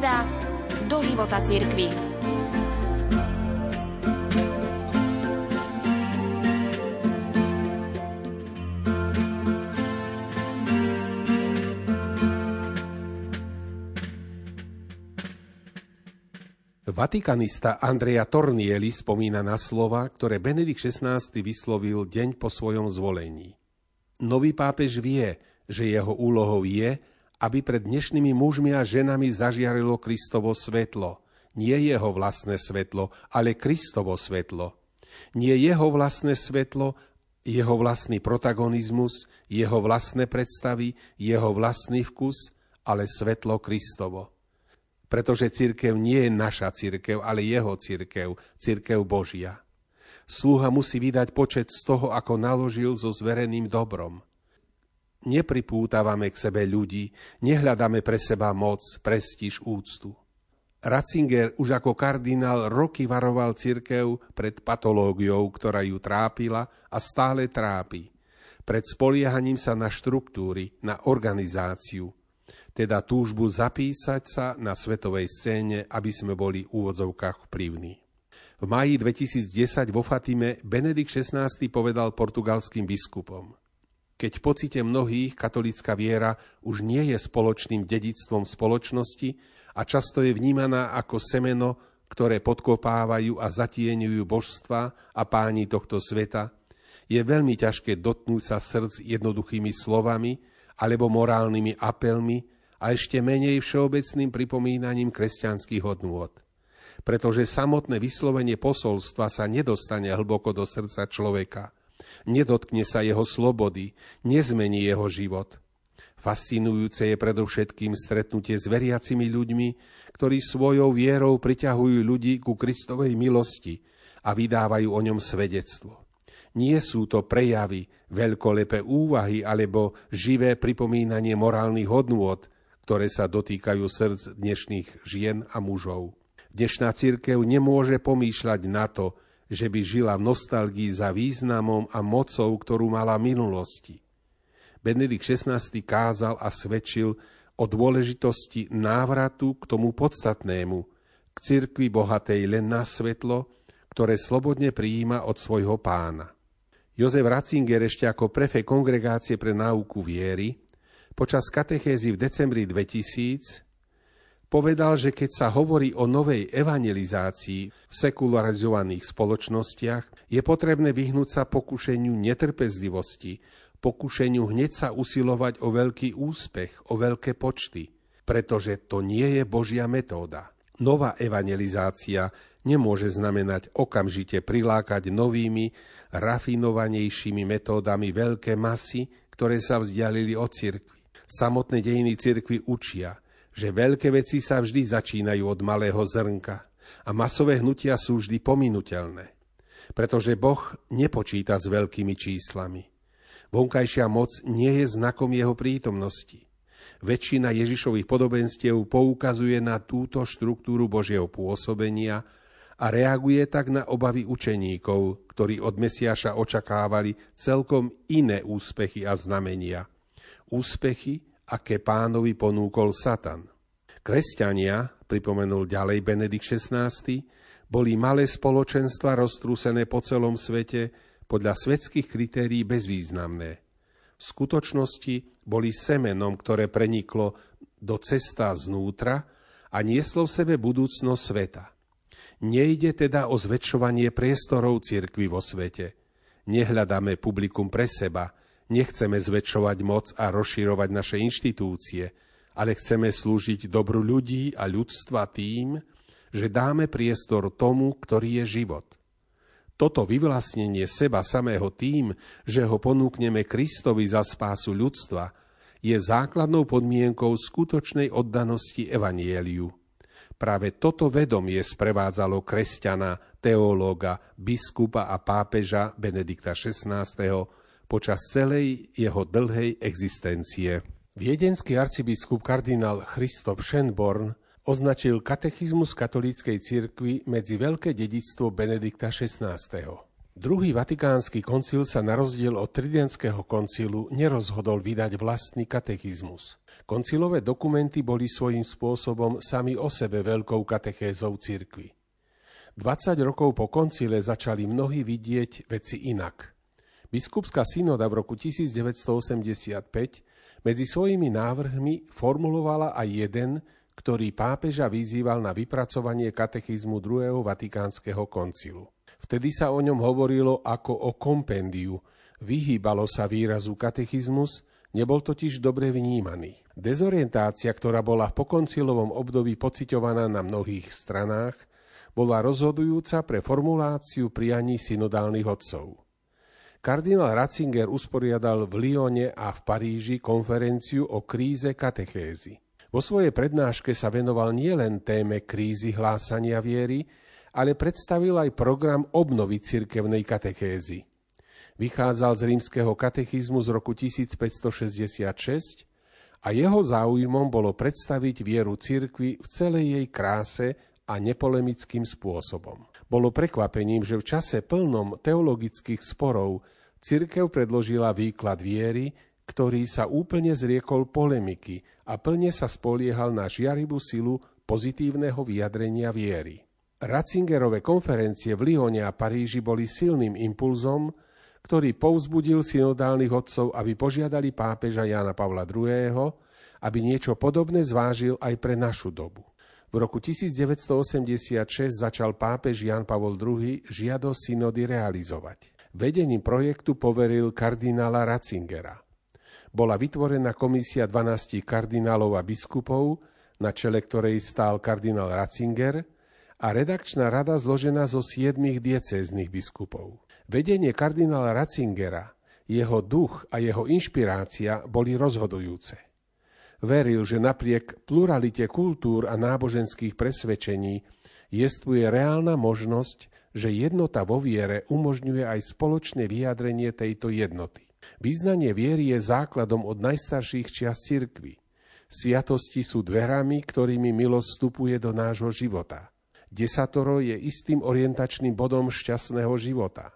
sonda do života cirkvi. Vatikanista Andrea Tornieli spomína na slova, ktoré Benedikt XVI vyslovil deň po svojom zvolení. Nový pápež vie, že jeho úlohou je, aby pred dnešnými mužmi a ženami zažiarilo Kristovo svetlo. Nie jeho vlastné svetlo, ale Kristovo svetlo. Nie jeho vlastné svetlo, jeho vlastný protagonizmus, jeho vlastné predstavy, jeho vlastný vkus, ale svetlo Kristovo pretože církev nie je naša církev, ale jeho církev, církev Božia. Slúha musí vydať počet z toho, ako naložil so zvereným dobrom. Nepripútavame k sebe ľudí, nehľadáme pre seba moc, prestíž, úctu. Ratzinger už ako kardinál roky varoval cirkev pred patológiou, ktorá ju trápila a stále trápi. Pred spoliehaním sa na štruktúry, na organizáciu, teda túžbu zapísať sa na svetovej scéne, aby sme boli v úvodzovkách vplyvní. V máji 2010 vo Fatime Benedikt XVI povedal portugalským biskupom Keď pocite mnohých katolická viera už nie je spoločným dedictvom spoločnosti a často je vnímaná ako semeno, ktoré podkopávajú a zatieňujú božstva a páni tohto sveta, je veľmi ťažké dotknúť sa srdc jednoduchými slovami alebo morálnymi apelmi, a ešte menej všeobecným pripomínaním kresťanských hodnôt. Pretože samotné vyslovenie posolstva sa nedostane hlboko do srdca človeka. Nedotkne sa jeho slobody, nezmení jeho život. Fascinujúce je predovšetkým stretnutie s veriacimi ľuďmi, ktorí svojou vierou priťahujú ľudí ku Kristovej milosti a vydávajú o ňom svedectvo. Nie sú to prejavy, veľkolepé úvahy alebo živé pripomínanie morálnych hodnôt, ktoré sa dotýkajú srdc dnešných žien a mužov. Dnešná církev nemôže pomýšľať na to, že by žila v nostalgii za významom a mocou, ktorú mala minulosti. Benedikt XVI kázal a svedčil o dôležitosti návratu k tomu podstatnému, k cirkvi bohatej len na svetlo, ktoré slobodne prijíma od svojho pána. Jozef Ratzinger ešte ako prefekt kongregácie pre náuku viery počas katechézy v decembri 2000 povedal, že keď sa hovorí o novej evangelizácii v sekularizovaných spoločnostiach, je potrebné vyhnúť sa pokušeniu netrpezlivosti, pokušeniu hneď sa usilovať o veľký úspech, o veľké počty, pretože to nie je Božia metóda. Nová evangelizácia nemôže znamenať okamžite prilákať novými, rafinovanejšími metódami veľké masy, ktoré sa vzdialili od cirkvi. Samotné dejiny cirkvy učia, že veľké veci sa vždy začínajú od malého zrnka a masové hnutia sú vždy pominutelné. Pretože Boh nepočíta s veľkými číslami. Vonkajšia moc nie je znakom jeho prítomnosti. Väčšina Ježišových podobenstiev poukazuje na túto štruktúru Božieho pôsobenia a reaguje tak na obavy učeníkov, ktorí od Mesiaša očakávali celkom iné úspechy a znamenia – úspechy, aké pánovi ponúkol Satan. Kresťania, pripomenul ďalej Benedikt XVI, boli malé spoločenstva roztrúsené po celom svete podľa svetských kritérií bezvýznamné. V skutočnosti boli semenom, ktoré preniklo do cesta znútra a nieslo v sebe budúcnosť sveta. Nejde teda o zväčšovanie priestorov cirkvy vo svete. Nehľadáme publikum pre seba, Nechceme zväčšovať moc a rozširovať naše inštitúcie, ale chceme slúžiť dobru ľudí a ľudstva tým, že dáme priestor tomu, ktorý je život. Toto vyvlastnenie seba samého tým, že ho ponúkneme Kristovi za spásu ľudstva, je základnou podmienkou skutočnej oddanosti Evanieliu. Práve toto vedomie sprevádzalo kresťana, teológa, biskupa a pápeža Benedikta XVI počas celej jeho dlhej existencie. Viedenský arcibiskup kardinál Christoph Schönborn označil katechizmus katolíckej cirkvi medzi veľké dedictvo Benedikta XVI. Druhý vatikánsky koncil sa na rozdiel od Tridentského koncilu nerozhodol vydať vlastný katechizmus. Koncilové dokumenty boli svojím spôsobom sami o sebe veľkou katechézou cirkvy. 20 rokov po koncile začali mnohí vidieť veci inak. Biskupská synoda v roku 1985 medzi svojimi návrhmi formulovala aj jeden, ktorý pápeža vyzýval na vypracovanie katechizmu druhého vatikánskeho koncilu. Vtedy sa o ňom hovorilo ako o kompendiu. Vyhýbalo sa výrazu katechizmus, nebol totiž dobre vnímaný. Dezorientácia, ktorá bola v pokoncilovom období pociťovaná na mnohých stranách, bola rozhodujúca pre formuláciu prianí synodálnych odcov. Kardinál Ratzinger usporiadal v Lyone a v Paríži konferenciu o kríze katechézy. Vo svojej prednáške sa venoval nielen téme krízy hlásania viery, ale predstavil aj program obnovy cirkevnej katechézy. Vychádzal z rímskeho katechizmu z roku 1566 a jeho záujmom bolo predstaviť vieru cirkvy v celej jej kráse a nepolemickým spôsobom. Bolo prekvapením, že v čase plnom teologických sporov cirkev predložila výklad viery, ktorý sa úplne zriekol polemiky a plne sa spoliehal na žiarivú silu pozitívneho vyjadrenia viery. Ratzingerové konferencie v Lyone a Paríži boli silným impulzom, ktorý povzbudil synodálnych odcov, aby požiadali pápeža Jana Pavla II., aby niečo podobné zvážil aj pre našu dobu. V roku 1986 začal pápež Jan Pavol II žiadosť synody realizovať. Vedením projektu poveril kardinála Ratzingera. Bola vytvorená komisia 12 kardinálov a biskupov, na čele ktorej stál kardinál Ratzinger, a redakčná rada zložená zo siedmých diecéznych biskupov. Vedenie kardinála Ratzingera, jeho duch a jeho inšpirácia boli rozhodujúce. Veril, že napriek pluralite kultúr a náboženských presvedčení jestvuje reálna možnosť, že jednota vo viere umožňuje aj spoločné vyjadrenie tejto jednoty. Význanie viery je základom od najstarších čias cirkvy. Sviatosti sú dverami, ktorými milosť vstupuje do nášho života. Desatoro je istým orientačným bodom šťastného života.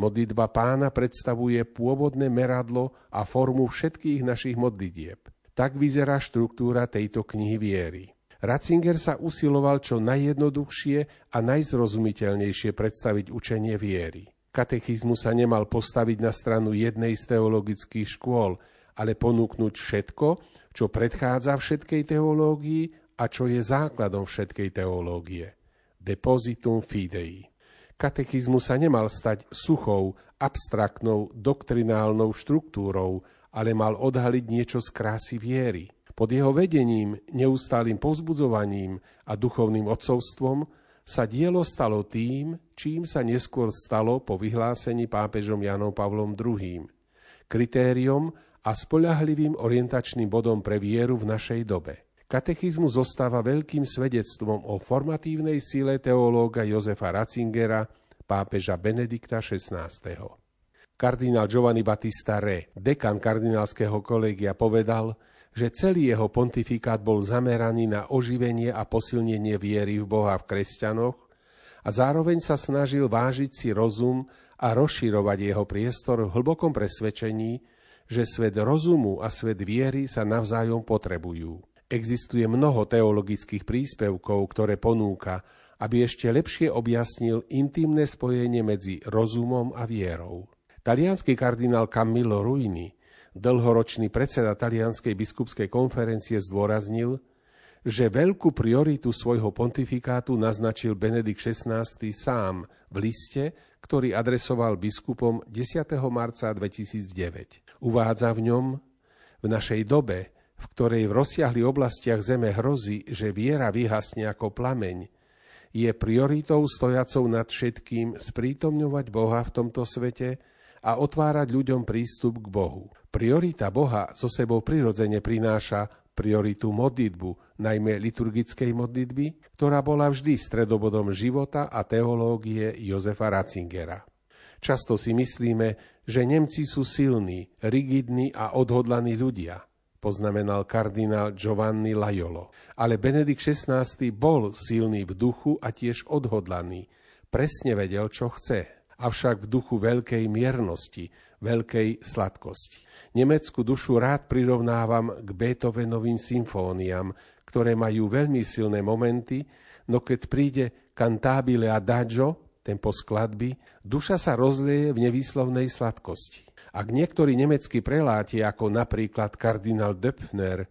Modlitba pána predstavuje pôvodné meradlo a formu všetkých našich modlitieb. Tak vyzerá štruktúra tejto knihy viery. Ratzinger sa usiloval čo najjednoduchšie a najzrozumiteľnejšie predstaviť učenie viery. Katechizmu sa nemal postaviť na stranu jednej z teologických škôl, ale ponúknuť všetko, čo predchádza všetkej teológii a čo je základom všetkej teológie depositum fidei. Katechizmus sa nemal stať suchou, abstraktnou, doktrinálnou štruktúrou, ale mal odhaliť niečo z krásy viery. Pod jeho vedením, neustálým povzbudzovaním a duchovným odcovstvom sa dielo stalo tým, čím sa neskôr stalo po vyhlásení pápežom Janom Pavlom II. Kritériom a spoľahlivým orientačným bodom pre vieru v našej dobe. Katechizmus zostáva veľkým svedectvom o formatívnej sile teológa Jozefa Ratzingera, pápeža Benedikta XVI. Kardinál Giovanni Battista Re, dekan kardinálskeho kolegia, povedal, že celý jeho pontifikát bol zameraný na oživenie a posilnenie viery v Boha v kresťanoch a zároveň sa snažil vážiť si rozum a rozširovať jeho priestor v hlbokom presvedčení, že svet rozumu a svet viery sa navzájom potrebujú. Existuje mnoho teologických príspevkov, ktoré ponúka, aby ešte lepšie objasnil intimné spojenie medzi rozumom a vierou. Talianský kardinál Camillo Ruini, dlhoročný predseda Talianskej biskupskej konferencie, zdôraznil, že veľkú prioritu svojho pontifikátu naznačil Benedikt XVI sám v liste, ktorý adresoval biskupom 10. marca 2009. Uvádza v ňom, v našej dobe v ktorej v rozsiahlých oblastiach zeme hrozí, že viera vyhasne ako plameň, je prioritou stojacou nad všetkým sprítomňovať Boha v tomto svete a otvárať ľuďom prístup k Bohu. Priorita Boha so sebou prirodzene prináša prioritu modlitbu, najmä liturgickej modlitby, ktorá bola vždy stredobodom života a teológie Jozefa Ratzingera. Často si myslíme, že Nemci sú silní, rigidní a odhodlaní ľudia – poznamenal kardinál Giovanni Lajolo. Ale Benedikt XVI bol silný v duchu a tiež odhodlaný. Presne vedel, čo chce. Avšak v duchu veľkej miernosti, veľkej sladkosti. Nemeckú dušu rád prirovnávam k Beethovenovým symfóniám, ktoré majú veľmi silné momenty, no keď príde cantabile adagio, tempo skladby, duša sa rozlieje v nevýslovnej sladkosti. Ak niektorí nemeckí preláti, ako napríklad kardinál Döpfner,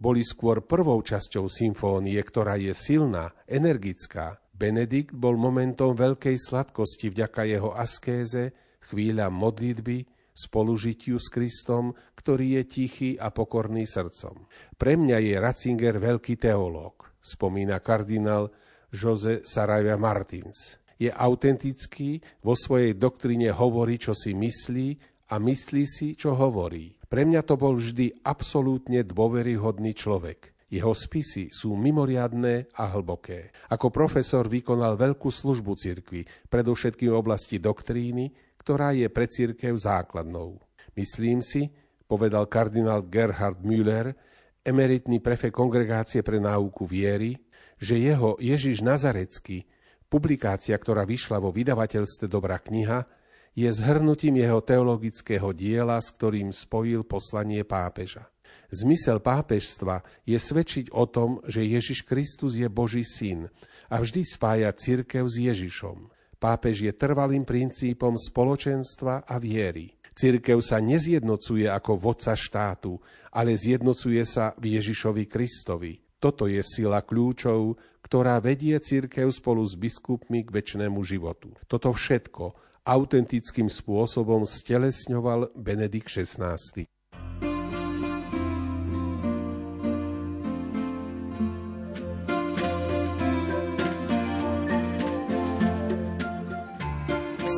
boli skôr prvou časťou symfónie, ktorá je silná, energická, Benedikt bol momentom veľkej sladkosti vďaka jeho askéze, chvíľa modlitby, spolužitiu s Kristom, ktorý je tichý a pokorný srdcom. Pre mňa je Ratzinger veľký teológ, spomína kardinál Jose Saraiva Martins. Je autentický, vo svojej doktrine hovorí, čo si myslí a myslí si, čo hovorí. Pre mňa to bol vždy absolútne dôveryhodný človek. Jeho spisy sú mimoriadné a hlboké. Ako profesor vykonal veľkú službu cirkvi, predovšetkým v oblasti doktríny, ktorá je pre cirkev základnou. Myslím si, povedal kardinál Gerhard Müller, emeritný prefekt kongregácie pre náuku viery, že jeho Ježiš Nazarecký, publikácia, ktorá vyšla vo vydavateľstve Dobrá kniha, je zhrnutím jeho teologického diela, s ktorým spojil poslanie pápeža. Zmysel pápežstva je svedčiť o tom, že Ježiš Kristus je Boží syn a vždy spája cirkev s Ježišom. Pápež je trvalým princípom spoločenstva a viery. Cirkev sa nezjednocuje ako vodca štátu, ale zjednocuje sa v Ježišovi Kristovi. Toto je sila kľúčov, ktorá vedie cirkev spolu s biskupmi k väčšnému životu. Toto všetko autentickým spôsobom stelesňoval Benedikt XVI.